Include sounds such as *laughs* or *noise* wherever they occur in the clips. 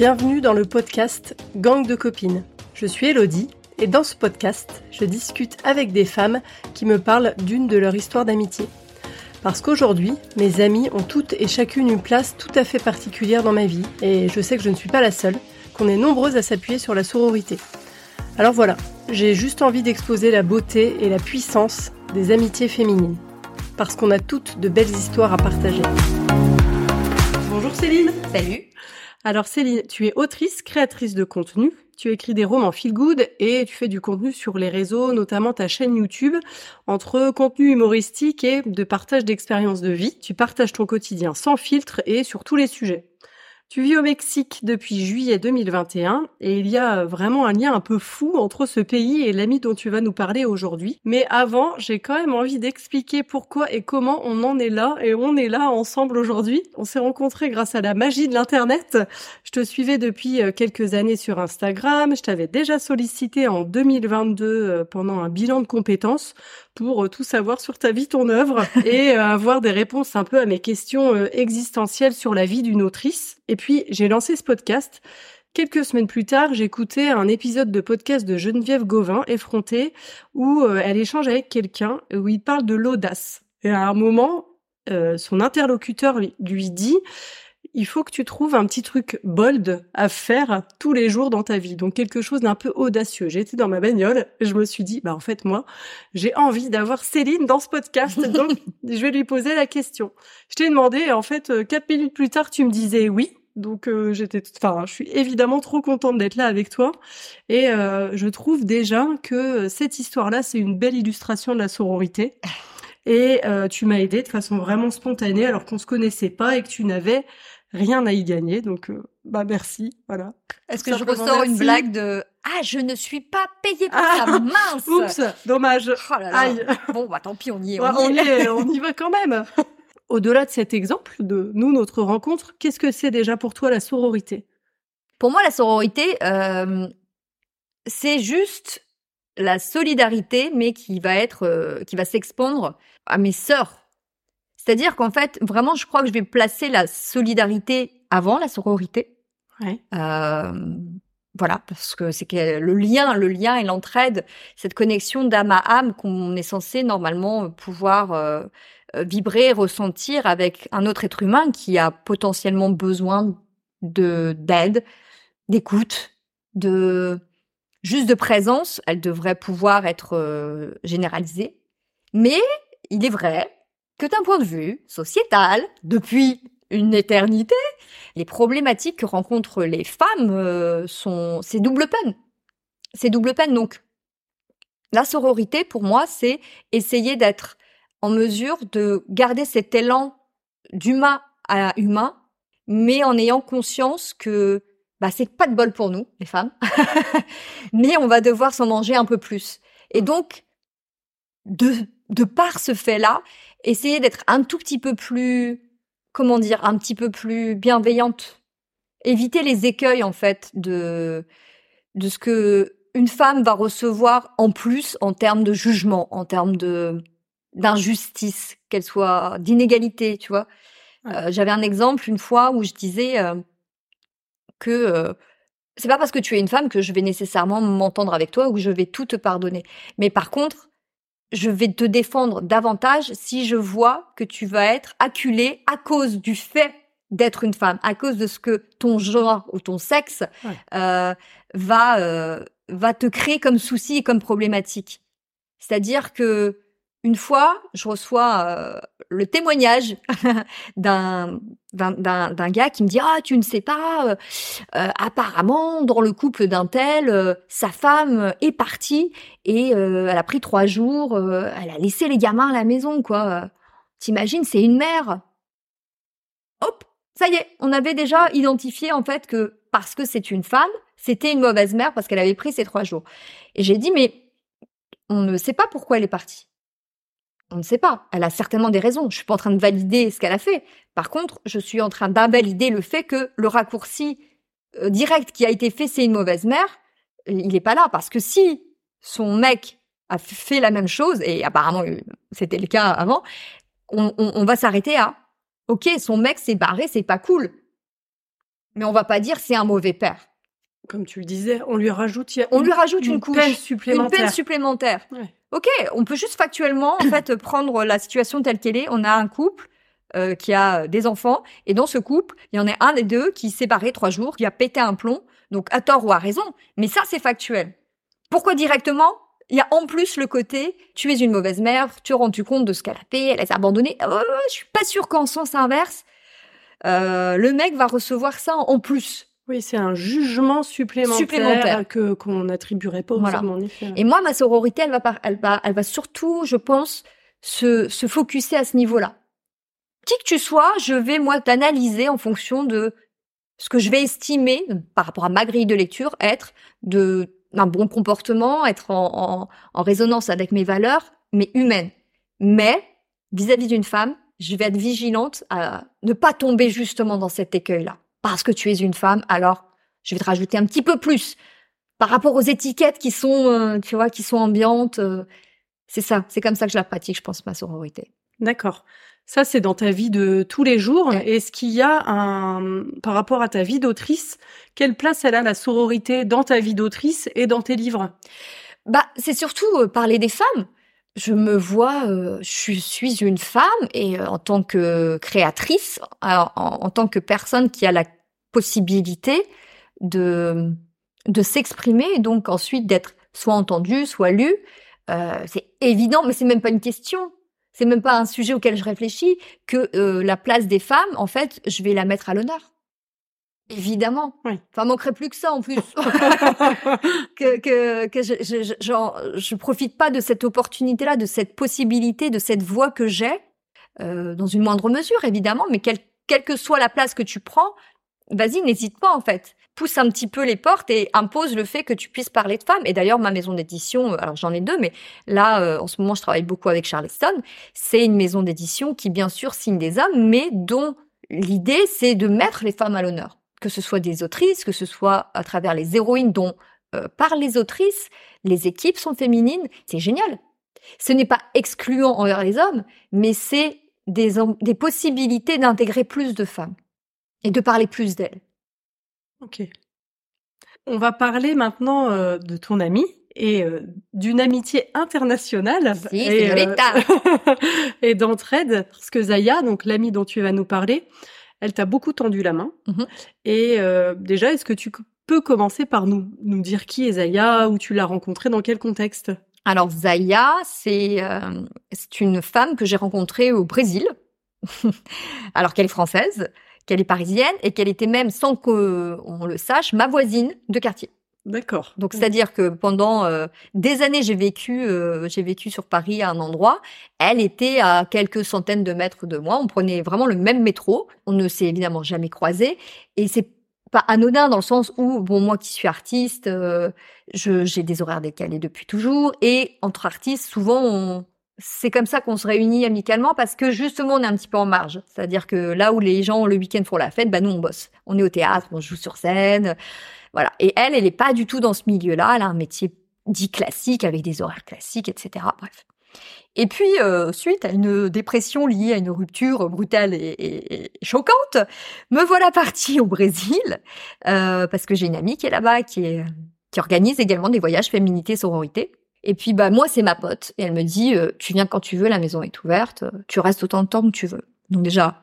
Bienvenue dans le podcast Gang de copines. Je suis Elodie et dans ce podcast, je discute avec des femmes qui me parlent d'une de leurs histoires d'amitié. Parce qu'aujourd'hui, mes amies ont toutes et chacune une place tout à fait particulière dans ma vie et je sais que je ne suis pas la seule, qu'on est nombreuses à s'appuyer sur la sororité. Alors voilà, j'ai juste envie d'exposer la beauté et la puissance des amitiés féminines. Parce qu'on a toutes de belles histoires à partager. Bonjour Céline Salut alors Céline, tu es autrice, créatrice de contenu, tu écris des romans feel good et tu fais du contenu sur les réseaux, notamment ta chaîne YouTube. Entre contenu humoristique et de partage d'expériences de vie, tu partages ton quotidien sans filtre et sur tous les sujets. Tu vis au Mexique depuis juillet 2021 et il y a vraiment un lien un peu fou entre ce pays et l'ami dont tu vas nous parler aujourd'hui. Mais avant, j'ai quand même envie d'expliquer pourquoi et comment on en est là et on est là ensemble aujourd'hui. On s'est rencontrés grâce à la magie de l'internet. Je te suivais depuis euh, quelques années sur Instagram. Je t'avais déjà sollicité en 2022 euh, pendant un bilan de compétences pour euh, tout savoir sur ta vie, ton œuvre *laughs* et euh, avoir des réponses un peu à mes questions euh, existentielles sur la vie d'une autrice. Et puis, j'ai lancé ce podcast. Quelques semaines plus tard, j'écoutais un épisode de podcast de Geneviève Gauvin, Effrontée, où elle échange avec quelqu'un, où il parle de l'audace. Et à un moment, son interlocuteur lui dit il faut que tu trouves un petit truc bold à faire tous les jours dans ta vie. Donc quelque chose d'un peu audacieux. J'étais dans ma bagnole et je me suis dit, bah en fait moi, j'ai envie d'avoir Céline dans ce podcast, *laughs* donc je vais lui poser la question. Je t'ai demandé et en fait euh, quatre minutes plus tard tu me disais oui. Donc euh, j'étais, enfin, je suis évidemment trop contente d'être là avec toi, et euh, je trouve déjà que cette histoire-là, c'est une belle illustration de la sororité. Et tu m'as aidé de façon vraiment spontanée, alors qu'on se connaissait pas et que tu n'avais rien à y gagner. Donc, euh, bah merci, voilà. Est-ce que je ressors une blague de ah je ne suis pas payée pour ah, ça mince *laughs* Oups, dommage. Oh là là. Bon bah tant pis, on y est. On, y, est. on y va quand même. *laughs* Au-delà de cet exemple de nous notre rencontre, qu'est-ce que c'est déjà pour toi la sororité? Pour moi, la sororité, euh, c'est juste la solidarité, mais qui va être, euh, qui va s'expandre à mes sœurs c'est-à-dire qu'en fait, vraiment, je crois que je vais placer la solidarité avant la sororité. Ouais. Euh, voilà, parce que c'est que le lien, le lien et l'entraide, cette connexion d'âme à âme qu'on est censé normalement pouvoir euh, euh, vibrer, ressentir avec un autre être humain qui a potentiellement besoin de d'aide, d'écoute, de juste de présence. Elle devrait pouvoir être euh, généralisée, mais il est vrai que d'un point de vue sociétal, depuis une éternité, les problématiques que rencontrent les femmes euh, sont c'est double peine. C'est double peine donc. La sororité pour moi, c'est essayer d'être en mesure de garder cet élan d'humain à humain, mais en ayant conscience que bah c'est pas de bol pour nous les femmes, *laughs* mais on va devoir s'en manger un peu plus. Et donc de de par ce fait-là, essayer d'être un tout petit peu plus, comment dire, un petit peu plus bienveillante. Éviter les écueils, en fait, de, de ce que une femme va recevoir en plus en termes de jugement, en termes de, d'injustice, qu'elle soit d'inégalité, tu vois. Euh, j'avais un exemple une fois où je disais euh, que euh, c'est pas parce que tu es une femme que je vais nécessairement m'entendre avec toi ou que je vais tout te pardonner. Mais par contre, je vais te défendre davantage si je vois que tu vas être acculé à cause du fait d'être une femme, à cause de ce que ton genre ou ton sexe euh, va euh, va te créer comme souci et comme problématique. C'est-à-dire que une fois, je reçois euh, le témoignage *laughs* d'un gars qui me dit ah tu ne sais pas euh, euh, apparemment dans le couple d'un tel sa femme est partie et elle a pris trois jours elle a laissé les gamins à la maison quoi. T'imagines c'est une mère. Hop ça y est on avait déjà identifié en fait que parce que c'est une femme c'était une mauvaise mère parce qu'elle avait pris ces trois jours. Et j'ai dit mais on ne sait pas pourquoi elle est partie on ne sait pas. Elle a certainement des raisons. Je suis pas en train de valider ce qu'elle a fait. Par contre, je suis en train d'invalider le fait que le raccourci euh, direct qui a été fait, c'est une mauvaise mère. Il n'est pas là parce que si son mec a fait la même chose et apparemment euh, c'était le cas avant, on, va s'arrêter à OK, son mec s'est barré, c'est pas cool. Mais on va pas dire c'est un mauvais père. Comme tu le disais, on lui rajoute, on lui rajoute une, couche, peine supplémentaire. Une peine supplémentaire. Ok, on peut juste factuellement en fait *coughs* prendre la situation telle qu'elle est. On a un couple euh, qui a des enfants et dans ce couple, il y en a un des deux qui s'est séparé trois jours, qui a pété un plomb, donc à tort ou à raison. Mais ça, c'est factuel. Pourquoi directement? Il y a en plus le côté, tu es une mauvaise mère, tu rends-tu compte de ce qu'elle a fait, elle a abandonné. Euh, je suis pas sûre qu'en sens inverse, euh, le mec va recevoir ça en plus. Oui, c'est un jugement supplémentaire, que qu'on n'attribuerait pas aux hommes, en effet. Et moi, ma sororité, elle va, elle va, elle va surtout, je pense, se, se focuser à ce niveau-là. Qui que tu sois, je vais moi t'analyser en fonction de ce que je vais estimer par rapport à ma grille de lecture être de un bon comportement, être en, en, résonance avec mes valeurs, mais humaines. Mais vis-à-vis d'une femme, je vais être vigilante à ne pas tomber justement dans cet écueil-là. Parce que tu es une femme, alors je vais te rajouter un petit peu plus par rapport aux étiquettes qui sont, euh, tu vois, qui sont ambiantes. Euh, c'est ça, c'est comme ça que je la pratique, je pense, ma sororité. D'accord. Ça, c'est dans ta vie de tous les jours. Est-ce qu'il y a un, par rapport à ta vie d'autrice, quelle place elle a la sororité dans ta vie d'autrice et dans tes livres? Bah, c'est surtout euh, parler des femmes. Je me vois, euh, je suis une femme et euh, en tant que créatrice, en, tant que personne qui a la possibilité de de s'exprimer et donc ensuite d'être soit entendue, soit lue. c'est évident, mais c'est même pas une question c'est même pas un sujet auquel je réfléchis, que euh, la place des femmes, en fait, je vais la mettre à l'honneur. Évidemment. Oui. Enfin, manquerait plus que ça en plus. *laughs* que que, que je, je, genre, je profite pas de cette opportunité-là, de cette possibilité, de cette voix que j'ai, euh, dans une moindre mesure évidemment, mais quelle que soit la place que tu prends, vas-y, n'hésite pas en fait pousse un petit peu les portes et impose le fait que tu puisses parler de femmes. Et d'ailleurs, ma maison d'édition, euh, alors j'en ai deux, mais là, euh, en ce moment, je travaille beaucoup avec Charleston. C'est une maison d'édition qui, bien sûr, signe des hommes, mais dont l'idée, c'est de mettre les femmes à l'honneur. Que ce soit des autrices, que ce soit à travers les héroïnes dont euh, parlent les autrices, les équipes sont féminines. C'est génial. Ce n'est pas excluant envers les hommes, mais c'est des, des possibilités d'intégrer plus de femmes et de parler plus d'elles. Ok. On va parler maintenant euh, de ton ami et euh, d'une amitié internationale et, euh, *laughs* et d'entraide parce que Zaya, donc l'amie dont tu vas nous parler, elle t'a beaucoup tendu la main. Mmh et déjà, est-ce que tu peux commencer par nous nous dire qui est Zaya, où tu l'as rencontrée, dans quel contexte? Alors Zaya, c'est c'est une femme que j'ai rencontrée au Brésil, *laughs* alors qu'elle est française qu'elle est parisienne et qu'elle était même, sans qu'on le sache, ma voisine de quartier. D'accord. Donc c'est-à-dire que pendant euh, des années j'ai vécu euh, j'ai vécu sur Paris à un endroit, elle était à quelques centaines de mètres de moi, on prenait vraiment le même métro, on ne s'est évidemment jamais croisés et c'est pas anodin dans le sens où bon moi qui suis artiste, euh, j'ai des horaires décalés depuis toujours. Et entre artistes souvent on c'est comme ça qu'on se réunit amicalement parce que justement on est un petit peu en marge. C'est-à-dire que là où les gens le week-end font la fête, bah nous on bosse. On est au théâtre, on joue sur scène, voilà. Et elle, elle est pas du tout dans ce milieu-là. Elle a un métier dit classique avec des horaires classiques, etc. Bref. Et puis euh, suite à une dépression liée à une rupture brutale et, choquante, me voilà partie au Brésil euh, parce que j'ai une amie qui est là-bas qui qui organise également des voyages féminité sororité. Et puis bah moi c'est ma pote et elle me dit euh, tu viens quand tu veux, la maison est ouverte, tu restes autant de temps que tu veux. Donc déjà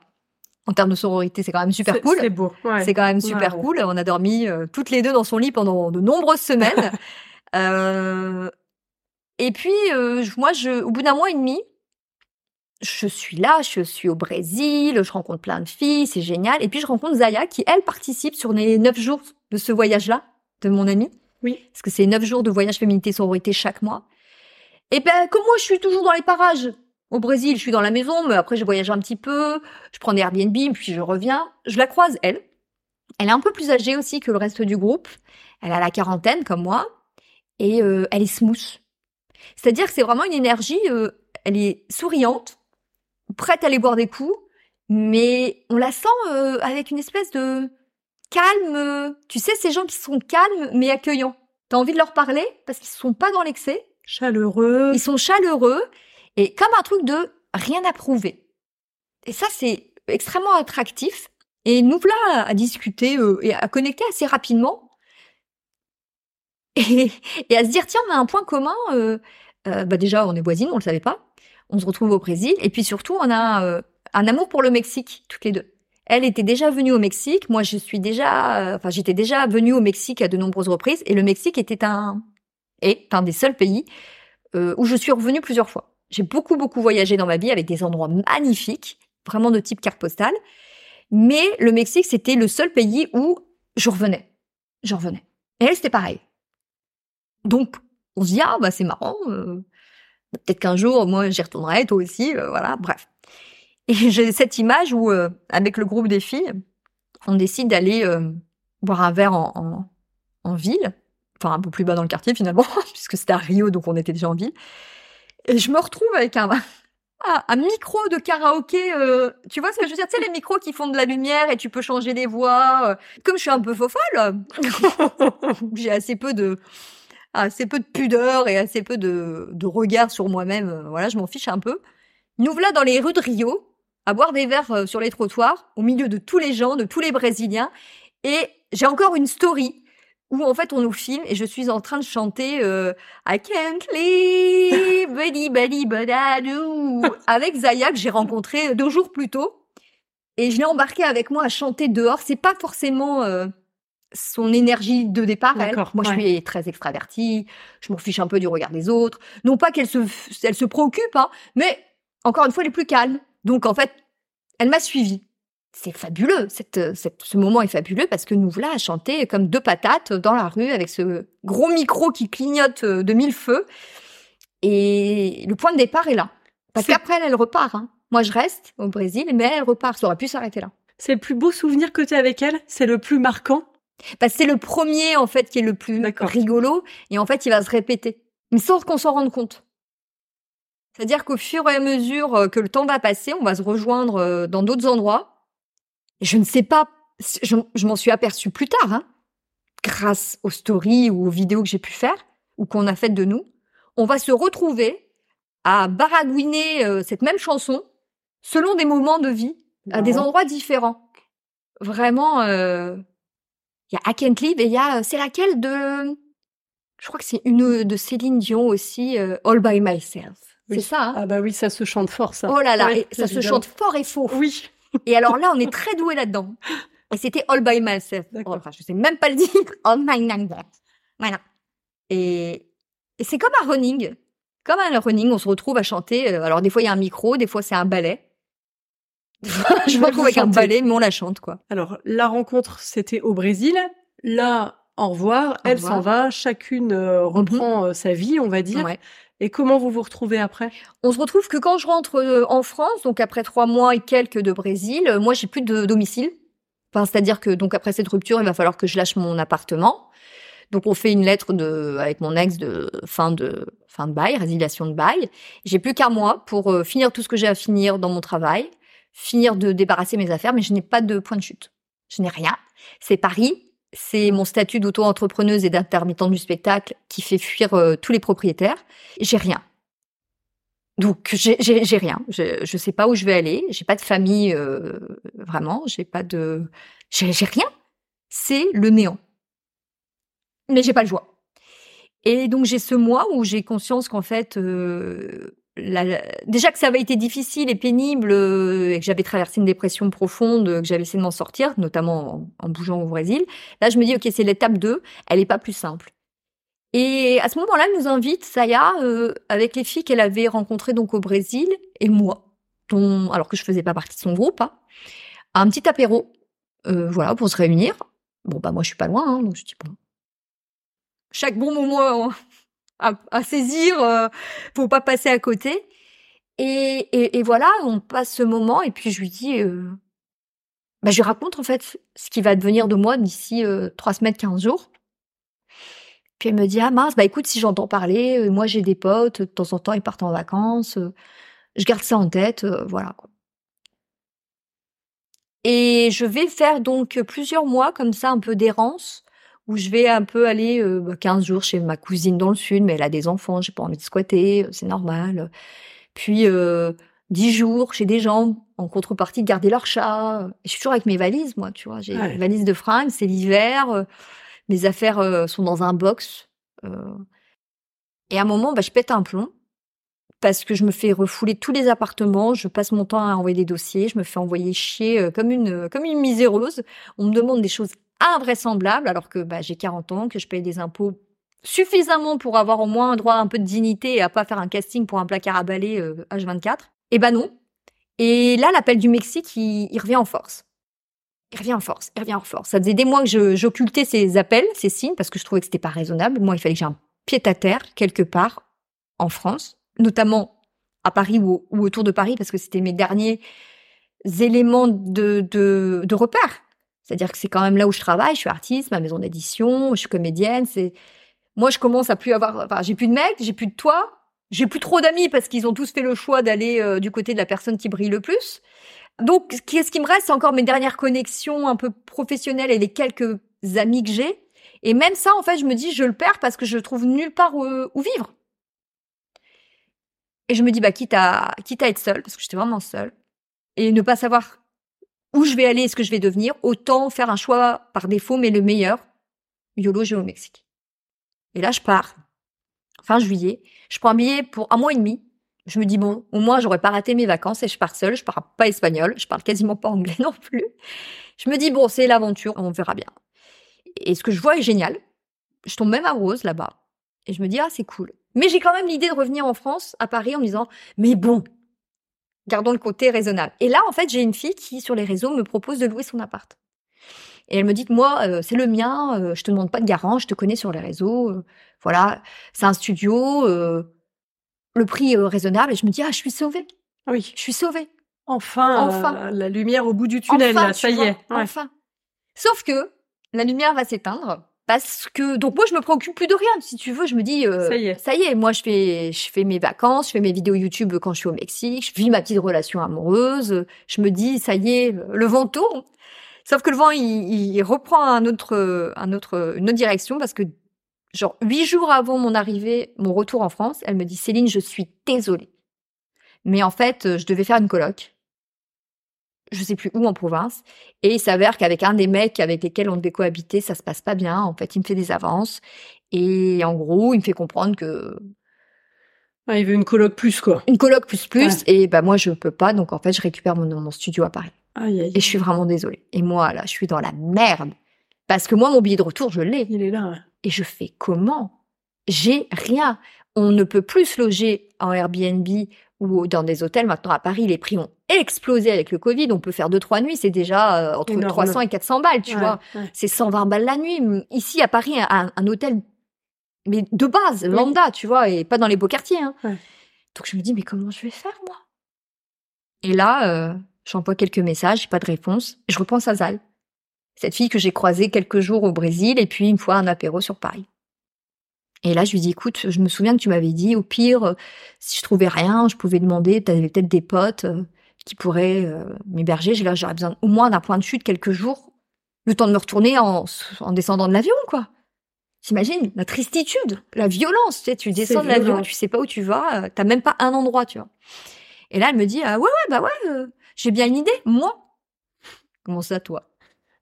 en termes de sororité, c'est quand même super cool. C'est beau. C'est quand même super cool. On a dormi euh, toutes les deux dans son lit pendant de nombreuses semaines. *laughs* euh, et puis euh, moi je au bout d'un mois et demi, je suis là, je suis au Brésil, je rencontre plein de filles, c'est génial. Et puis je rencontre Zaya qui elle participe sur les neuf jours de ce voyage-là de mon amie. Oui. Parce que c'est neuf jours de voyage féminité sororité chaque mois. Et ben, comme moi, je suis toujours dans les parages. Au Brésil, je suis dans la maison, mais après, je voyage un petit peu. Je prends des Airbnb, puis je reviens. Je la croise, elle. Elle est un peu plus âgée aussi que le reste du groupe. Elle a la quarantaine, comme moi. Et euh, elle est smooth. C'est-à-dire que c'est vraiment une énergie, euh, elle est souriante, prête à aller boire des coups, mais on la sent euh, avec une espèce de calme. Tu sais, ces gens qui sont calmes mais accueillants. T'as envie de leur parler parce qu'ils sont pas dans l'excès. Chaleureux. Ils sont chaleureux et comme un truc de rien à prouver. Et ça, c'est extrêmement attractif. Et nous voilà à discuter euh, et à connecter assez rapidement. *laughs* Et, à se dire, tiens, on a un point commun. Euh, euh, bah déjà, on est voisines, on le savait pas. On se retrouve au Brésil. Et puis surtout, on a un amour pour le Mexique, toutes les deux. Elle était déjà venue au Mexique. Moi, je suis déjà, enfin, j'étais déjà venue au Mexique à de nombreuses reprises. Et le Mexique était un, est un des seuls pays où je suis revenue plusieurs fois. J'ai beaucoup, beaucoup voyagé dans ma vie avec des endroits magnifiques, vraiment de type carte postale. Mais le Mexique, c'était le seul pays où je revenais. Je revenais. Et elle, c'était pareil. Donc, on se dit, ah, bah, c'est marrant. Euh, peut-être qu'un jour, moi, j'y retournerai, toi aussi, euh, voilà, bref. Et *laughs* j'ai cette image où, euh, avec le groupe des filles, on décide d'aller boire un verre en, ville, enfin un peu plus bas dans le quartier finalement, *laughs* puisque c'était à Rio, donc on était déjà en ville. Et je me retrouve avec *laughs* un, micro de karaoké, euh, tu vois ce que je veux dire? Tu sais, les micros qui font de la lumière et tu peux changer les voix. Euh. comme je suis un peu fofolle, *laughs* j'ai assez peu de assez peu de pudeur et assez peu de, de regard sur moi-même. Euh, voilà, je m'en fiche un peu. Nous voilà dans les rues de Rio, à boire des verres sur les trottoirs, au milieu de tous les gens, de tous les Brésiliens. Et j'ai encore une story où en fait on nous filme et je suis en train de chanter euh, I can't leave buddy buddy badadou avec Zaya que j'ai rencontré deux jours plus tôt et je l'ai embarqué avec moi à chanter dehors. C'est pas forcément euh, son énergie de départ. Elle. Moi, je suis très extravertie. Je m'en fiche un peu du regard des autres. Non pas qu'elle se, elle se préoccupe, hein, mais encore une fois, elle est plus calme. Donc en fait, elle m'a suivie c'est fabuleux. Cette, cette, ce moment est fabuleux parce que nous voilà à chanter comme deux patates dans la rue avec ce gros micro qui clignote euh, de mille feux. Et le point de départ est là. Parce qu'après, elle, repart. Hein. Moi, je reste au Brésil, mais elle repart. Ça aurait pu s'arrêter là. C'est le plus beau souvenir que tu as avec elle? C'est le plus marquant? Bah, C'est le premier, en fait, qui est le plus rigolo. Et en fait, il va se répéter. Mais sans qu'on s'en rende compte. C'est-à-dire qu'au fur et à mesure euh, que le temps va passer, on va se rejoindre euh, dans d'autres endroits je ne sais pas, je, m'en suis aperçue plus tard, hein, grâce aux stories ou aux vidéos que j'ai pu faire ou qu'on a faites de nous. On va se retrouver à baragouiner euh, cette même chanson selon des moments de vie, à des endroits différents. Vraiment, euh, il y a I Can't Live et il y a, c'est laquelle de, je crois que c'est une de Céline Dion aussi, euh, All by Myself. C'est ça. Hein ah bah oui, ça se chante fort ça. Oh là là, ça se chante fort et faux. Oui. Et alors là, on est très doué là-dedans. Et c'était All by Myself. Enfin, je sais même pas le dire. *laughs* All by myself. Voilà. Et, et c'est comme un running. Comme un running, on se retrouve à chanter. Euh, alors des fois, il y a un micro, des fois, c'est un ballet. *laughs* je me retrouve avec un ballet, mais on la chante, quoi. Alors, la rencontre, c'était au Brésil. Là, au revoir. Elle s'en va. Chacune euh, reprend mhm. euh, sa vie, on va dire. Ouais. Et comment vous vous retrouvez après? On se retrouve que quand je rentre euh, en France, donc après trois mois et quelques de Brésil, euh, moi j'ai plus de domicile. Enfin, c'est-à-dire que donc après cette rupture, il va falloir que je lâche mon appartement. Donc on fait une lettre de avec mon ex de fin de fin de bail, résiliation de bail. J'ai plus qu'un mois pour euh, finir tout ce que j'ai à finir dans mon travail, finir de débarrasser mes affaires, mais je n'ai pas de point de chute. Je n'ai rien. C'est Paris, c'est mon statut d'auto-entrepreneuse et d'intermittente du spectacle qui fait fuir euh, tous les propriétaires. J'ai rien. Donc j'ai rien. Je, je sais pas où je vais aller. J'ai pas de famille euh, vraiment. J'ai pas de. J'ai rien. C'est le néant. Mais j'ai pas le joie. Et donc j'ai ce mois où j'ai conscience qu'en fait euh, déjà que ça avait été difficile et pénible euh, et que j'avais traversé une dépression profonde, que j'avais essayé de m'en sortir, notamment en, bougeant au Brésil. Là, je me dis, OK, c'est l'étape 2, elle est pas plus simple. Et à ce moment-là, elle nous invite, Saya, euh, avec les filles qu'elle avait rencontrées donc au Brésil, et moi, dont, alors que je faisais pas partie de son groupe, hein, à un petit apéro, euh, voilà, pour se réunir. Bon, bah moi, je suis pas loin, hein, donc je dis, bon, chaque bon moment à, saisir, euh, pour pas passer à côté. Et, et, voilà, on passe ce moment et puis je lui dis, euh, bah, je lui raconte en fait ce qui va devenir de moi d'ici euh, trois semaines, quinze jours. Puis elle me dit, ah mince, bah écoute, si j'entends parler, euh, moi j'ai des potes, de temps en temps ils partent en vacances, je garde ça en tête, voilà. Quoi. Et je vais faire donc plusieurs mois comme ça, un peu d'errance, où je vais un peu aller euh, 15 bah, jours chez ma cousine dans le sud, mais elle a des enfants, j'ai pas envie de squatter, euh, c'est normal. Puis euh, dix jours chez des gens en contrepartie de garder leur chat. je suis toujours avec mes valises, moi, tu vois. J'ai une valise de fringues, c'est l'hiver. Euh, mes affaires euh, sont dans un box. Euh. et à un moment, bah, je pète un plomb parce que je me fais refouler tous les appartements, je passe mon temps à envoyer des dossiers, je me fais envoyer chier comme une comme une miséreuse. On me demande des choses invraisemblables alors que bah, j'ai 40 ans, que je paye des impôts suffisamment pour avoir au moins un droit un peu de dignité et à pas faire un casting pour un placard à balai H24. Eh ben non. Et là, l'appel du Mexique, il, revient en force. Il revient en force, il revient en force. Ça faisait des mois que j'occultais ces appels, ces signes, parce que je trouvais que c'était pas raisonnable. Moi, il fallait que j'ai un pied à terre quelque part en France, notamment à Paris ou, autour de Paris, parce que c'était mes derniers éléments de, de, de repère. C'est-à-dire que c'est quand même là où je travaille. Je suis artiste, ma maison d'édition, je suis comédienne. C'est moi, je commence à plus avoir. Enfin, j'ai plus de mec, j'ai plus de toi. J'ai plus trop d'amis parce qu'ils ont tous fait le choix d'aller euh, du côté de la personne qui brille le plus. Donc, qu'est-ce qui me reste C'est encore mes dernières connexions un peu professionnelles et les quelques amis que j'ai. Et même ça, en fait, je me dis, je le perds parce que je trouve nulle part où, vivre. Et je me dis, bah, quitte à, quitte à être seule, parce que j'étais vraiment seule, et ne pas savoir où je vais aller et ce que je vais devenir, autant faire un choix par défaut, mais le meilleur. YOLO, je au Mexique. Et là, je pars fin juillet. Je prends un billet pour un mois et demi. Je me dis bon, au moins j'aurais pas raté mes vacances et je pars seule. Je parle pas espagnol, je parle quasiment pas anglais *laughs* non plus. Je me dis bon, c'est l'aventure, on verra bien. Et ce que je vois est génial. Je tombe même amoureuse là-bas. Et je me dis ah c'est cool. Mais j'ai quand même l'idée de revenir en France, à Paris, en me disant mais bon, gardons le côté raisonnable. Et là en fait j'ai une fille qui sur les réseaux me propose de louer son appart. Et elle me dit que moi, euh, c'est le mien, euh, je te demande pas de garant, je te connais sur les réseaux. Euh, voilà, c'est un studio, le prix raisonnable. Et je me dis, ah, je suis sauvée. Oui. Je suis sauvée. Enfin, enfin. la lumière au bout du tunnel, là, ça y est. Enfin. Sauf que la lumière va s'éteindre parce que donc moi je me préoccupe plus de rien si tu veux je me dis ça y est ça y est moi je fais je fais mes vacances je fais mes vidéos YouTube quand je suis au Mexique je vis ma petite relation amoureuse je me dis ça y est le vent tourne Sauf que le vent, il, reprend un autre, un autre, une autre direction parce que, genre, huit jours avant mon arrivée, mon retour en France, elle me dit, Céline, je suis désolée. Mais en fait, je devais faire une coloc. Je sais plus où en province. Et il s'avère qu'avec un des mecs avec lesquels on devait cohabiter, ça se passe pas bien. En fait, il me fait des avances. Et en gros, il me fait comprendre que il veut une coloc plus, quoi. Une coloc plus plus. Et bah, moi, je peux pas. Donc, en fait, je récupère mon, mon studio à Paris. Et je suis vraiment désolée. Et moi, là, je suis dans la merde. Parce que moi, mon billet de retour, je l'ai. Il est là. Et je fais comment? J'ai rien. On ne peut plus se loger en Airbnb ou dans des hôtels. Maintenant, à Paris, les prix ont explosé avec le Covid. On peut faire deux, trois nuits. C'est déjà euh, entre 300 et 400 balles, tu vois. C'est 120 balles la nuit. Ici, à Paris, un, hôtel, mais de base, lambda, tu vois, et pas dans les beaux quartiers. Hein. Donc, je me dis, mais comment je vais faire, moi? Et là, euh, J'envoie quelques messages, pas de réponse. Je repense à Zal, cette fille que j'ai croisée quelques jours au Brésil et puis une fois un apéro sur Paris. Et là, je lui dis, écoute, je me souviens que tu m'avais dit, au pire, euh, si je trouvais rien, je pouvais demander, tu avais peut-être des potes euh, qui pourraient euh, m'héberger. J'ai là, j'aurais besoin au moins d'un point de chute quelques jours, le temps de me retourner en, en descendant de l'avion, quoi. T'imagines la tristitude, la violence, tu sais, tu descends de l'avion, tu sais pas où tu vas, t'as même pas un endroit, tu vois. Et là, elle me dit, ah ouais, ouais, bah ouais, j'ai bien une idée, moi. Comment ça, toi?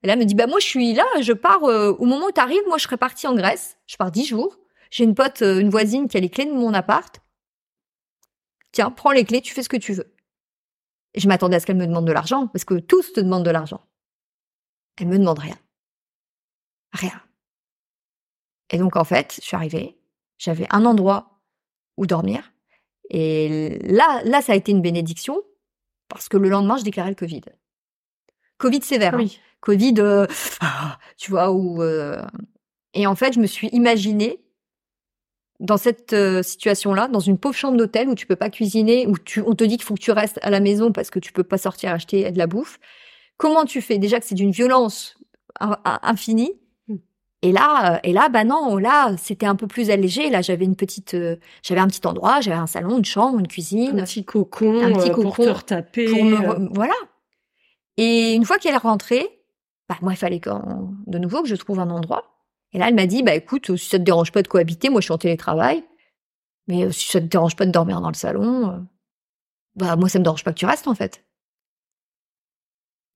Et là, elle me dit, bah moi, je suis là, je pars, euh, au moment où tu arrives, moi, je serais partie en Grèce. Je pars dix jours. J'ai une pote, euh, une voisine qui a les clés de mon appart. Tiens, prends les clés, tu fais ce que tu veux. Et je m'attendais à ce qu'elle me demande de l'argent, parce que tous te demandent de l'argent. Elle me demande rien. Rien. Et donc, en fait, je suis arrivée, j'avais un endroit où dormir. Et là, là, ça a été une bénédiction parce que le lendemain, je déclarais le Covid. Covid sévère. Hein. Covid, euh, tu vois, où... Euh, et en fait, je me suis imaginée dans cette euh, situation-là, dans une pauvre chambre d'hôtel où tu peux pas cuisiner, où tu, on te dit qu'il faut que tu restes à la maison parce que tu peux pas sortir acheter de la bouffe. Comment tu fais? Déjà que c'est d'une violence infinie. Et là, et là, bah non, là, c'était un peu plus allégé. Là, j'avais une petite, euh, j'avais un petit endroit, j'avais un salon, une chambre, une cuisine, un petit cocon, un petit cocon euh, pour te retaper. Pour me, euh. voilà. Et une fois qu'elle est rentrée, bah moi, il fallait de nouveau que je trouve un endroit. Et là, elle m'a dit, bah écoute, si ça te dérange pas de cohabiter, moi, je suis en télétravail, mais si ça te dérange pas de dormir dans le salon, bah moi ça me dérange pas que tu restes en fait.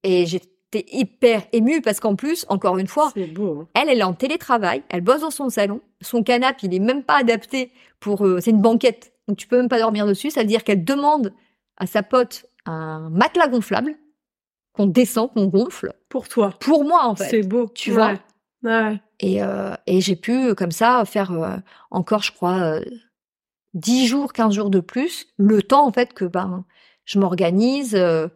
Et j'étais hyper émue parce qu'en plus, encore une fois, beau. hein. elle, elle est en télétravail, elle bosse dans son salon, son canapé, il est même pas adapté pour, euh, c'est une banquette, donc tu peux même pas dormir dessus. Ça veut dire qu'elle demande à sa pote un matelas gonflable qu'on descend, qu'on gonfle Pour toi. pour moi en fait. C'est beau. Tu Ouais. vois Ouais. Et, euh, et j'ai pu euh, comme ça faire euh, encore, je crois, euh, 10 jours, 15 jours de plus, le temps en fait que ben je m'organise euh,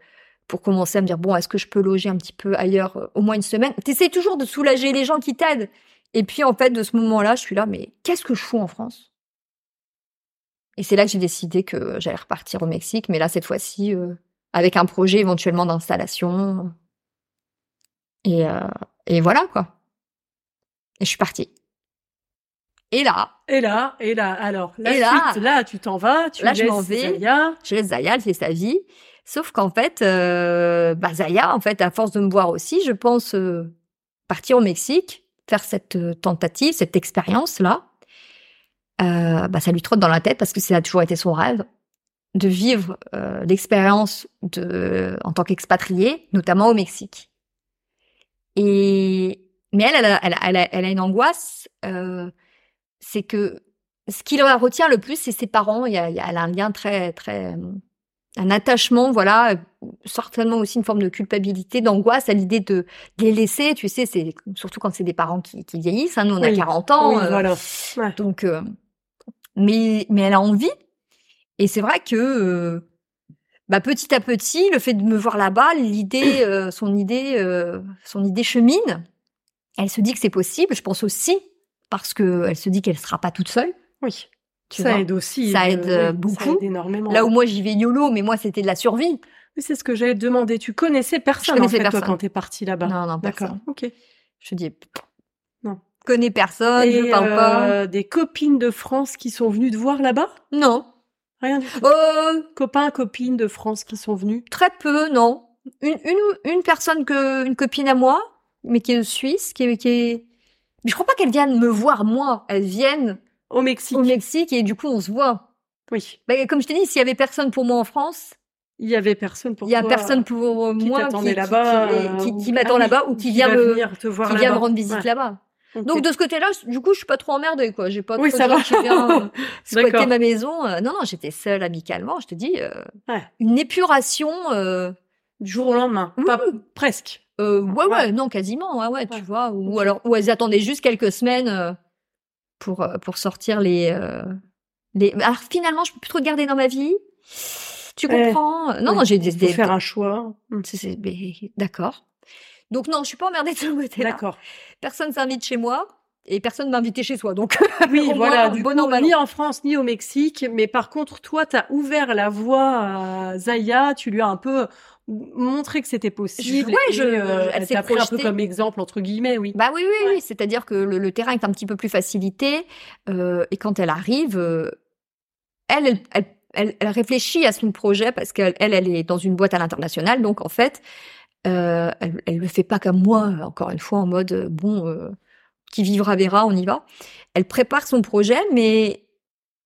pour commencer à me dire bon, est-ce que je peux loger un petit peu ailleurs au moins une semaine? T'essayes toujours de soulager les gens qui t'aident. Et puis en fait, de ce moment-là, je suis là, mais qu'est-ce que je fous en France? Et c'est là que j'ai décidé que j'allais repartir au Mexique, mais là cette fois-ci euh, avec un projet éventuellement d'installation. Et, euh, et voilà quoi. Et je suis partie. Et là, Et là, et là, alors, la Et là- suite, là, tu t'en vas, tu Là, je laisses m'en vais. Zaya. je laisse Zaya, elle fait sa vie. Sauf qu'en fait, euh, bah Zaya, en fait, à force de me voir aussi, je pense euh, partir au Mexique, faire cette euh, tentative, cette expérience-là. Euh, bah, ça lui trotte dans la tête parce que ça a toujours été son rêve de vivre euh, l'expérience de en tant qu'expatriée, notamment au Mexique. Et mais elle, elle a, elle a, elle a, elle a une angoisse, euh, c'est que ce qui la retient le plus, c'est ses parents. Il y a, il y a- elle a un lien très, très, euh, un attachement, voilà, certainement aussi une forme de culpabilité, d'angoisse à l'idée de, de les laisser. Tu sais, c'est surtout quand c'est des parents qui, qui vieillissent. Hein, nous, on a Oui. 40 ans, Oui, euh, voilà. Ouais. donc, euh, mais, mais elle a envie. Et c'est vrai que, euh, bah, petit à petit, le fait de me voir là-bas, l'idée, euh, son idée, euh, son idée chemine. Elle se dit que c'est possible. Je pense aussi parce que elle se dit qu'elle sera pas toute seule. Oui. Tu ça vois. aide aussi. Ça euh, aide, euh, beaucoup. Ça aide énormément. Là où moi j'y vais YOLO, mais moi c'était de la survie. Oui, c'est ce que j'allais te demander. Tu connaissais personne, Je connaissais en fait, toi, personne. quand t'es parti là-bas. Non, non, D'accord. personne. Ok. Je dis, Non. connais personne, Et je parle pas. euh, des copines de France qui sont venues te voir là-bas? Non. Rien du tout. Euh, Copains, copines de France qui sont venus très peu, non. Une, une, une personne que, une copine à moi, mais qui est suisse, qui est, qui est, mais je crois pas qu'elle vienne me voir moi. Elle vienne au Mexique. au Mexique et du coup on se voit. Oui. Bah, comme je t'ai dit, s'il y avait personne pour moi en France, Il y avait personne pour il y a toi, personne pour qui moi qui, là-bas, qui, euh, qui, m'attend Ah là-bas ou qui vient me, venir te voir qui vient me rendre visite Ouais. là-bas. Donc de ce côté-là, du coup, je suis pas trop emmerdée, quoi. J'ai pas Oui, trop ça de qui viennent euh, *laughs* squatter ma maison. Euh, Non, non, j'étais seule amicalement. Je te dis, euh, Ouais. une épuration. Euh, Du jour au lendemain. Pas presque. Euh, ouais, ouais, Ouais. non, quasiment, ouais, ouais, tu vois. Ou alors, ou elles attendaient juste quelques semaines euh, pour euh, pour sortir les euh, les. Alors finalement, je peux plus te regarder dans ma vie. Tu comprends? Non, non, j'ai des. Des- faire un choix. Mais- D'accord. Donc non, je suis pas emmerdée de ce côté-là. D'accord. Personne s'invite chez moi et personne m'a invité chez soi. Donc *laughs* Oui, voilà. Du bon coup, ni en France, ni au Mexique. Mais par contre, toi, t'as ouvert la voie à Zaya. Tu lui as un peu montré que c'était possible. Ouais, et, je- euh, elle s'est pris un peu comme exemple, entre guillemets, oui. Bah oui, oui, Ouais. oui. C'est-à-dire que le, le terrain est un petit peu plus facilité. euh, et quand elle arrive, euh, elle, elle, elle, elle- elle réfléchit à son projet parce qu'elle, elle, elle est dans une boîte à l'international. Donc, en fait, euh, elle, elle le fait pas comme moi, encore une fois, en mode, bon, euh, qui vivra verra, on y va. Elle prépare son projet, mais,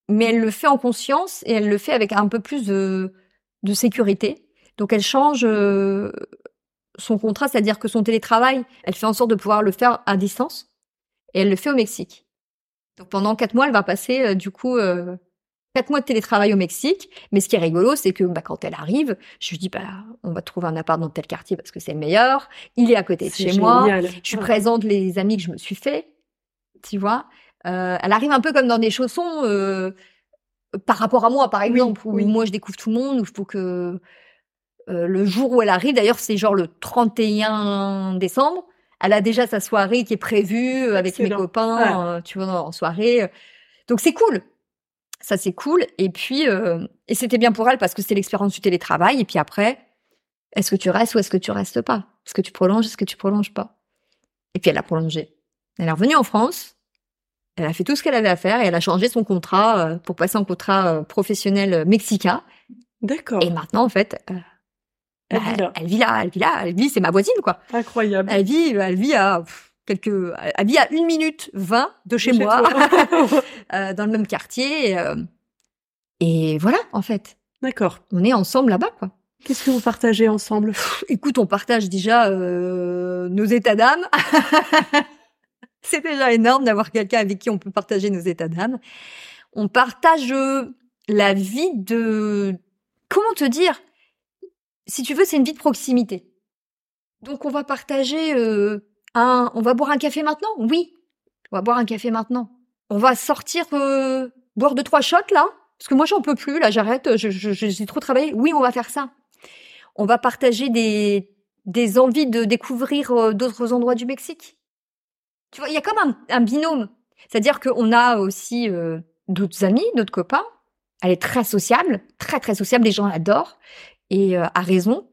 mais elle le fait en conscience et elle le fait avec un peu plus de, de sécurité. Donc, elle change euh, son contrat, c'est-à-dire que son télétravail, elle fait en sorte de pouvoir le faire à distance et elle le fait au Mexique. Donc pendant quatre mois, elle va passer euh, du coup euh, quatre mois de télétravail au Mexique. Mais ce qui est rigolo, c'est que bah, quand elle arrive, je lui dis bah on va trouver un appart dans tel quartier parce que c'est le meilleur. Il est à côté de chez moi. Je lui présente les amis que je me suis fait. Tu vois, Euh, elle arrive un peu comme dans des chaussons euh, par rapport à moi, par exemple, où oui. moi je découvre tout le monde, où il faut que le jour où elle arrive, d'ailleurs c'est genre le 31 décembre, elle a déjà sa soirée qui est prévue euh, avec mes copains, euh, tu vois, en soirée. Donc c'est cool. Ça c'est cool. Et puis euh, et c'était bien pour elle parce que c'est l'expérience du télétravail. Et puis après, est-ce que tu restes ou est-ce que tu restes pas? Est-ce que tu prolonges, est-ce que tu prolonges pas? Et puis elle a prolongé. Elle est revenue en France. Elle a fait tout ce qu'elle avait à faire et elle a changé son contrat euh, pour passer en contrat euh, professionnel euh, mexicain. D'accord. Et maintenant, en fait, euh, Elle bah, vit là. elle vit là, elle vit là, elle vit, c'est ma voisine, quoi. Incroyable. Elle vit, elle vit à pff, quelques, elle vit à une minute vingt de chez moi, *laughs* euh, dans le même quartier. Et, euh, et voilà, en fait. D'accord. On est ensemble là-bas, quoi. Qu'est-ce que vous partagez ensemble? Écoute, on partage déjà euh, nos états d'âme. *laughs* c'est déjà énorme d'avoir quelqu'un avec qui on peut partager nos états d'âme. On partage euh, la vie de... Comment te dire? Si tu veux, c'est une vie de proximité. Donc on va partager euh, un... On va boire un café maintenant? Oui, on va boire un café maintenant. On va sortir, euh, boire deux, trois shots là Parce que moi j'en peux plus, là j'arrête, je, je, j'ai trop travaillé. Oui, on va faire ça. On va partager des, des envies de découvrir euh, d'autres endroits du Mexique. Tu vois, il y a comme un, un binôme. C'est-à-dire qu'on a aussi d'autres amis, d'autres copains. Elle est très sociable, très très sociable. Les gens l'adorent et euh, à raison.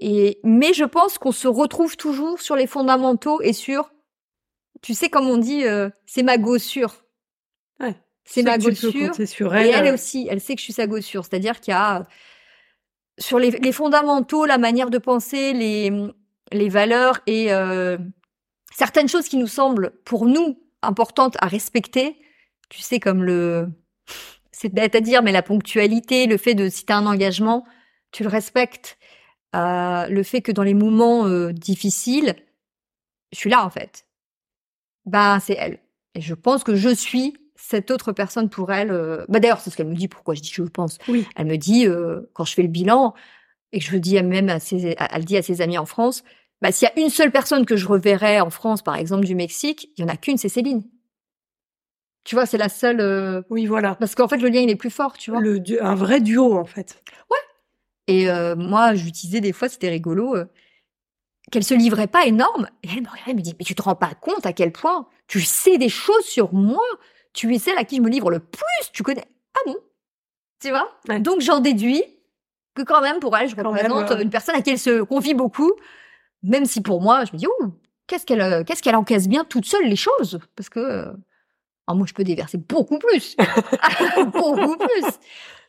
Et mais je pense qu'on se retrouve toujours sur les fondamentaux et sur, tu sais comme on dit, euh, c'est ma gossure. Ouais. C'est ma gossure. sur Et elle. elle aussi, elle sait que je suis sa gossure. C'est-à-dire qu'il y a euh, sur les, les fondamentaux, la manière de penser, les, les valeurs et euh, certaines choses qui nous semblent pour nous importantes à respecter. Tu sais, comme le, c'est bête à dire, mais la ponctualité, le fait de si t'as un engagement, tu le respectes. Euh, le fait que dans les moments euh, difficiles, je suis là en fait. Bah, c'est elle. Et je pense que je suis cette autre personne pour elle. euh, Bah d'ailleurs, c'est ce qu'elle me dit. Pourquoi je dis je pense Oui. Elle me dit quand je fais le bilan et que je le dis à- même à ses, elle dit à ses amis en France. Bah s'il y a une seule personne que je reverrai en France, par exemple du Mexique, il y en a qu'une, c'est Céline. Tu vois, c'est la seule. Oui, voilà. Parce qu'en fait, le lien il est plus fort, tu vois. Le, un vrai duo, en fait. Et euh, moi, j'utilisais des fois, c'était rigolo, euh, qu'elle se livrait pas énorme. Et elle me regardait, elle me dit, mais tu te rends pas compte à quel point tu sais des choses sur moi? Tu es celle à qui je me livre le plus. Tu connais. Ah bon? Tu vois? Ouais. Donc j'en déduis que quand même pour elle, je Quand représente même, euh, une personne à qui elle se confie beaucoup. Même si pour moi, je me dis, oh, qu'est-ce qu'elle, euh, qu'est-ce qu'elle encaisse bien toute seule les choses? Parce que euh, ah, moi, je peux déverser beaucoup plus. *laughs* *laughs* beaucoup plus.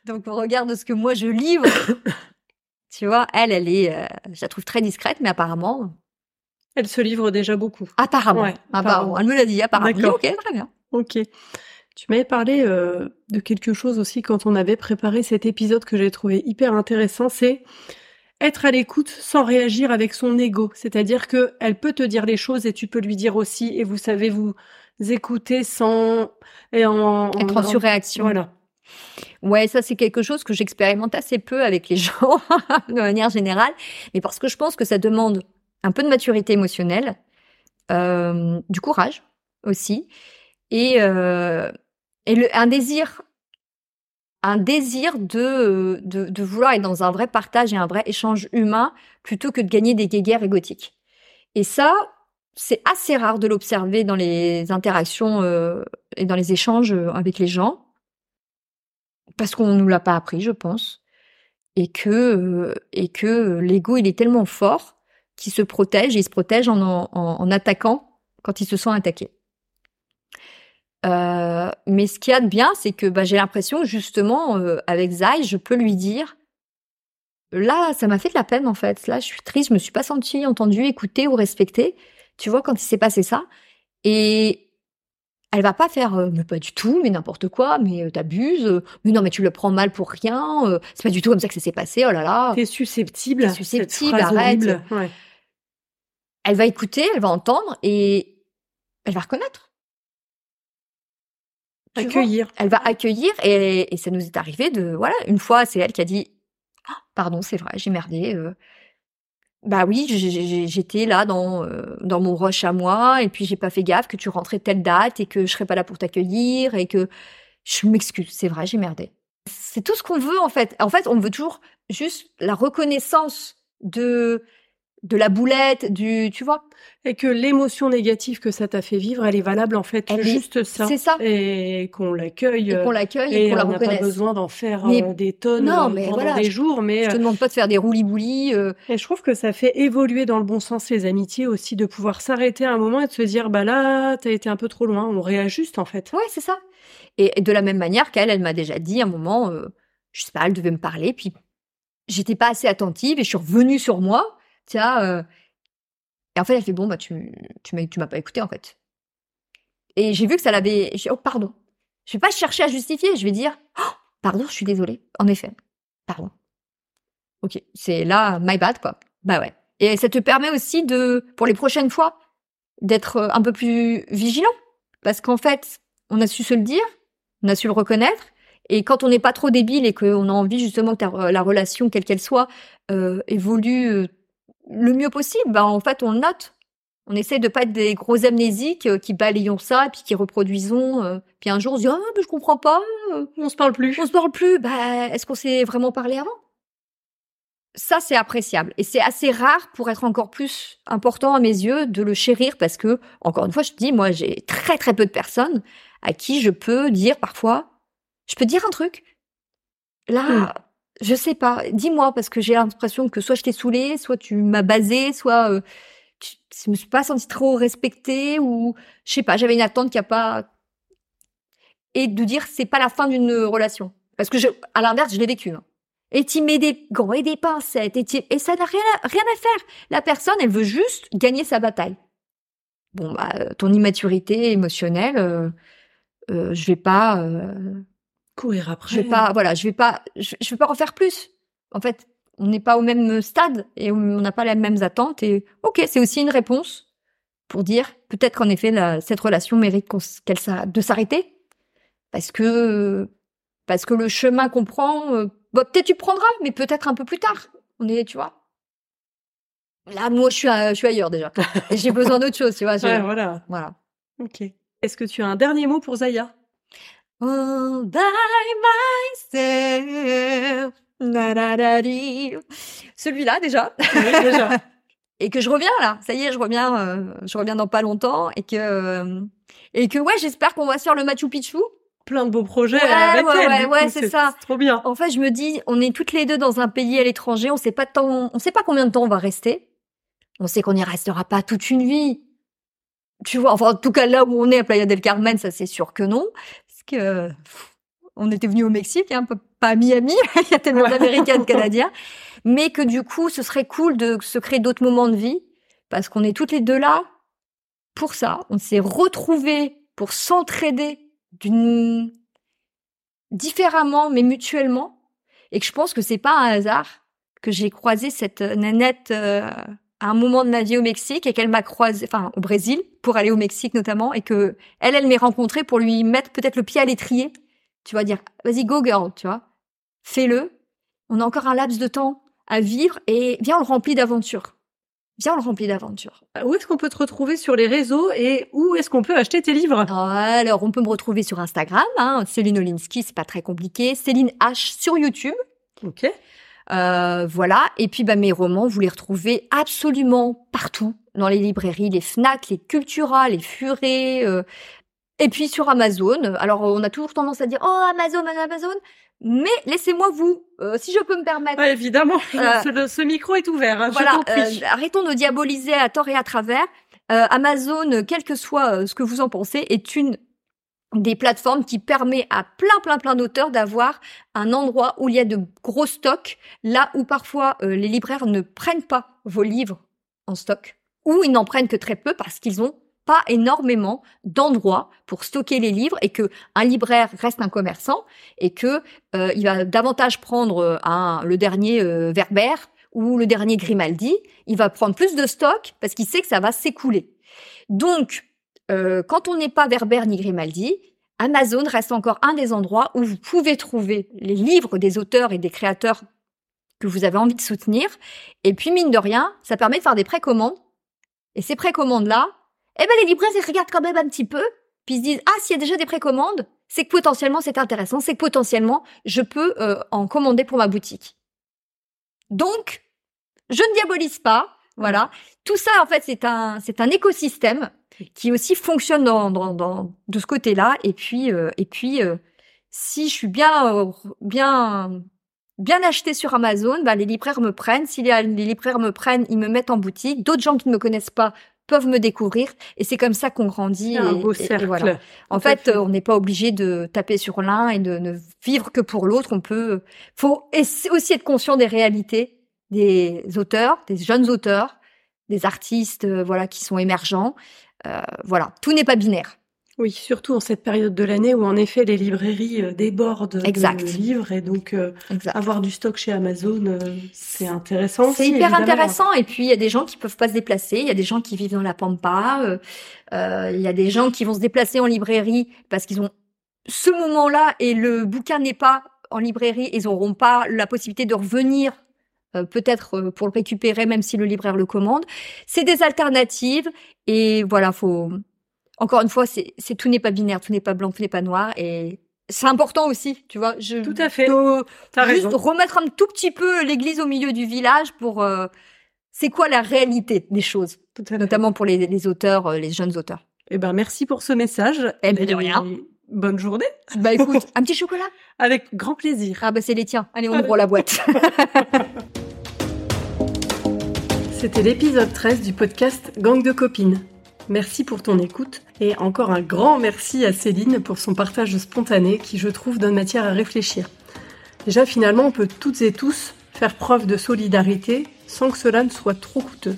Donc, au regard de ce que moi je livre, *coughs* tu vois, elle, elle est, euh, je la trouve très discrète, mais apparemment, Elle se livre déjà beaucoup. apparemment, Ouais, apparemment, apparemment. elle me l'a dit, apparemment. Ok, très bien. Ok. Tu m'avais parlé euh, de quelque chose aussi quand on avait préparé cet épisode que j'ai trouvé hyper intéressant, c'est être à l'écoute sans réagir avec son ego. C'est-à-dire que elle peut te dire les choses et tu peux lui dire aussi, et vous savez vous écouter sans et en, Être en surréaction. Voilà. Ouais, ça c'est quelque chose que j'expérimente assez peu avec les *laughs* gens de manière générale, mais parce que je pense que ça demande un peu de maturité émotionnelle, euh, du courage aussi, et, euh, et un désir, un désir de, de vouloir être dans un vrai partage et un vrai échange humain plutôt que de gagner des guéguerres égotiques. Et ça, c'est assez rare de l'observer dans les interactions euh, et dans les échanges avec les gens parce qu'on nous l'a pas appris, je pense, et que euh, et que l'ego il est tellement fort qu'il se protège il se protège en, en, attaquant quand il se sent attaqué. Euh, mais ce qu'il y a de bien, c'est que bah, j'ai l'impression justement euh, avec Zai, je peux lui dire là, ça m'a fait de la peine en fait. Là, je suis triste, je me suis pas sentie entendue, écoutée ou respectée. Tu vois quand il s'est passé ça et elle va pas faire euh, mais pas du tout, mais n'importe quoi, mais euh, t'abuses, euh, mais non mais tu le prends mal pour rien, c'est pas du tout comme ça que ça s'est passé. Oh là là. T'es susceptible. T'es susceptible, cette phrase arrête. Ouais. Elle va écouter, elle va entendre et elle va reconnaître. Tu vois? Accueillir. elle va accueillir et, et ça nous est arrivé de voilà une fois c'est elle qui a dit Ah, pardon c'est vrai j'ai merdé. Bah oui j'étais là dans euh, dans mon rush à moi et puis j'ai pas fait gaffe que tu rentrais telle date et que je serais pas là pour t'accueillir et que je m'excuse. C'est vrai j'ai merdé. C'est tout ce qu'on veut en fait. En fait on veut toujours juste la reconnaissance de de la boulette du tu vois Et que l'émotion négative que ça t'a fait vivre, elle est valable en fait Elle est- juste ça. c'est ça Et qu'on l'accueille. et qu'on euh, l'accueille et, Et qu'on la on n'a pas besoin d'en faire Mais- euh, des tonnes Non, euh, mais pendant voilà, des je- jours, mais je te euh, demande pas de faire des roulis-boulis euh, et je trouve que ça fait évoluer dans le bon sens les amitiés aussi, de pouvoir s'arrêter à un moment et de se dire bah là t'as été un peu trop loin, on réajuste en fait. Ouais, c'est ça. Et, et de la même manière qu'elle, elle m'a déjà dit à un moment, euh, je sais pas, elle devait me parler, puis j'étais pas assez attentive et je suis revenue sur moi, tiens. et en fait, elle fait bon, bah tu tu m'as pas écouté en fait. Et j'ai vu que ça l'avait. Oh pardon. Je vais pas chercher à justifier. Je vais dire oh, pardon, je suis désolée. En effet, pardon. Ok, c'est là, my bad, quoi. Bah ouais. Et ça te permet aussi de, pour les prochaines fois, d'être un peu plus vigilant. Parce qu'en fait, on a su se le dire, on a su le reconnaître. Et quand on n'est pas trop débile et qu'on a envie justement que la relation, quelle qu'elle soit, évolue le mieux possible, bah en fait, on le note. On essaie de pas être des gros amnésiques euh, qui balayons ça et puis qui reproduisons. Euh, puis un jour, on se dit ah mais je comprends pas. on se parle plus. On se parle plus. Bah est-ce qu'on s'est vraiment parlé avant? Ça c'est appréciable et c'est assez rare pour être encore plus important à mes yeux de le chérir parce que encore une fois je te dis moi j'ai très très peu de personnes à qui je peux dire parfois je peux dire un truc. Là, hmm. Je sais pas. Dis-moi parce que j'ai l'impression que soit je t'ai saoulé, soit tu m'as basé, soit euh, je me suis pas sentie trop respectée ou je sais pas. J'avais une attente qui a pas et de dire c'est pas la fin d'une relation parce que je, à l'inverse, je l'ai vécu. Hein. Et tu mets des gants et des pincettes et, et ça n'a rien à, rien à faire. La personne, elle veut juste gagner sa bataille. Bon, bah, ton immaturité émotionnelle, euh, euh, je vais pas euh, courir après. Je vais pas, voilà, je vais pas, je, vais pas refaire plus. En fait, on n'est pas au même stade et on n'a pas les mêmes attentes. Et ok, c'est aussi une réponse pour dire peut-être qu'en effet cette relation mérite qu'elle de s'arrêter parce que parce que le chemin qu'on prend, euh, bah, peut-être tu prendras, mais peut-être un peu plus tard. On est, tu vois. Là, moi, je suis, je suis ailleurs déjà. *laughs* J'ai besoin d'autre chose, tu vois. Ouais, voilà. Voilà. Ok. Est-ce que tu as un dernier mot pour Zaya? All by myself. Celui-là déjà. Oui, déjà. *laughs* et que je reviens là. Ça y est, je reviens. Euh, je reviens dans pas longtemps et que euh, et que ouais, j'espère qu'on va se faire le Machu Picchu. Plein de beaux projets ouais, avec ouais, elle. Ouais, ouais, c'est ça. Trop bien. En fait, je me dis, on est toutes les deux dans un pays à l'étranger. On sait pas temps, on sait pas combien de temps on va rester. On sait qu'on n'y restera pas toute une vie. Tu vois, enfin, en tout cas, là où on est à Playa del Carmen, ça c'est sûr que non on était venu au Mexique, hein, pas à Miami, *laughs* il y a tellement d'Américains, de Canadiens, *laughs* mais que du coup, ce serait cool de se créer d'autres moments de vie parce qu'on est toutes les deux là pour ça. On s'est retrouvés pour s'entraider d'une différemment, mais mutuellement, et que je pense que c'est pas un hasard que j'ai croisé cette nanette euh, à un moment de ma vie au Mexique et qu'elle m'a croisé, enfin au Brésil, pour aller au Mexique notamment, et que elle, elle m'est rencontrée pour lui mettre peut-être le pied à l'étrier. Tu vas dire, vas-y go girl, tu vois, fais-le. On a encore un laps de temps à vivre et viens on le remplit d'aventures. Viens on le remplit d'aventures. Euh, où est-ce qu'on peut te retrouver sur les réseaux et où est-ce qu'on peut acheter tes livres? Alors on peut me retrouver sur Instagram, hein, Céline Olinsky, c'est pas très compliqué. Céline H sur YouTube. Ok. Euh, voilà. Et puis, bah, mes romans, vous les retrouvez absolument partout, dans les librairies, les Fnac, les Cultura, les Furets, euh, et puis sur Amazon. Alors, on a toujours tendance à dire, oh, Amazon, Amazon. Mais laissez-moi vous, euh, si je peux me permettre. Ouais, évidemment, *laughs* ce, micro est ouvert. Hein, voilà, arrêtons de diaboliser à tort et à travers. Amazon, quel que soit ce que vous en pensez, est une des plateformes qui permet à plein plein plein d'auteurs d'avoir un endroit où il y a de gros stocks, là où parfois euh, les libraires ne prennent pas vos livres en stock, ou ils n'en prennent que très peu parce qu'ils ont pas énormément d'endroits pour stocker les livres et que un libraire reste un commerçant et que euh, il va davantage prendre euh, un, le dernier Verber ou le dernier Grimaldi, il va prendre plus de stock parce qu'il sait que ça va s'écouler. Donc euh, quand on n'est pas Verber ni Grimaldi, Amazon reste encore un des endroits où vous pouvez trouver les livres des auteurs et des créateurs que vous avez envie de soutenir. Et puis, mine de rien, ça permet de faire des précommandes. Et ces précommandes-là, eh ben, les libraires, ils regardent quand même un petit peu, puis ils se disent, ah, s'il y a déjà des précommandes, c'est que potentiellement c'est intéressant, c'est que potentiellement je peux euh, en commander pour ma boutique. Donc, je ne diabolise pas, voilà. Tout ça, en fait, c'est un, c'est un écosystème qui aussi fonctionne dans, dans, dans de ce côté-là. Et puis, euh, et puis, euh, si je suis bien, euh, bien, bien acheté sur Amazon, bah, les libraires me prennent. Si les, les libraires me prennent, ils me mettent en boutique. D'autres gens qui ne me connaissent pas peuvent me découvrir et c'est comme ça qu'on grandit. Un beau cercle. voilà. En fait, on n'est pas obligé de taper sur l'un et de ne vivre que pour l'autre. On peut, faut aussi être conscient des réalités des auteurs, des jeunes auteurs, des artistes, voilà, qui sont émergents. Euh, voilà, tout n'est pas binaire. Oui, surtout en cette période de l'année où en effet les librairies euh, débordent exact. de livres et donc euh, avoir du stock chez Amazon, euh, c'est intéressant. C'est hyper intéressant et puis il y a des gens qui peuvent pas se déplacer, il y a des gens qui vivent dans la pampa, il y a des gens qui vont se déplacer en librairie parce qu'ils ont ce moment-là et le bouquin n'est pas en librairie, ils n'auront pas la possibilité de revenir peut-être pour le récupérer même si le libraire le commande. C'est des alternatives et voilà, faut encore une fois, c'est, tout n'est pas binaire, tout n'est pas blanc, tout n'est pas noir, et c'est important aussi, tu vois. Je tout à fait. juste remettre un tout petit peu l'église au milieu du village pour. Euh, c'est quoi la réalité des choses, notamment pour les, auteurs, euh, les jeunes auteurs. Eh ben, merci pour ce message. Eh ben, de rien. Bonne journée. Bah écoute, *laughs* un petit chocolat Avec grand plaisir. Ah bah c'est les tiens. Allez, on ouvre la boîte. *laughs* C'était l'épisode 13 du podcast Gang de copines. Merci pour ton écoute et encore un grand merci à Céline pour son partage spontané qui je trouve donne matière à réfléchir. Déjà finalement on peut toutes et tous faire preuve de solidarité sans que cela ne soit trop coûteux.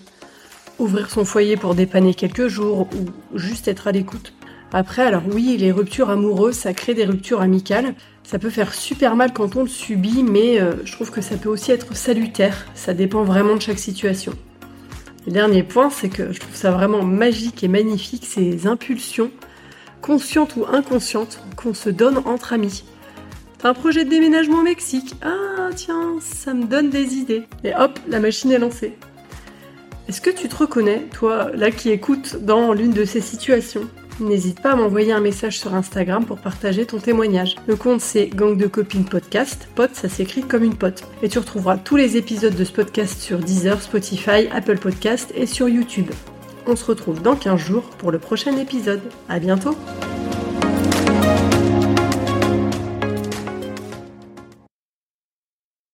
Ouvrir son foyer pour dépanner quelques jours ou juste être à l'écoute. Après alors oui les ruptures amoureuses ça crée des ruptures amicales. Ça peut faire super mal quand on le subit mais euh, je trouve que ça peut aussi être salutaire. Ça dépend vraiment de chaque situation. Le dernier point, c'est que je trouve ça vraiment magique et magnifique, ces impulsions, conscientes ou inconscientes, qu'on se donne entre amis. T'as un projet de déménagement au Mexique Ah tiens, ça me donne des idées. Et hop, la machine est lancée. Est-ce que tu te reconnais, toi, là qui écoutes, dans l'une de ces situations? N'hésite pas à m'envoyer un message sur Instagram pour partager ton témoignage. Le compte c'est Gang de Copines Podcast. Pote, ça s'écrit comme une pote. Et tu retrouveras tous les épisodes de ce podcast sur Deezer, Spotify, Apple Podcast et sur YouTube. On se retrouve dans 15 jours pour le prochain épisode. À bientôt!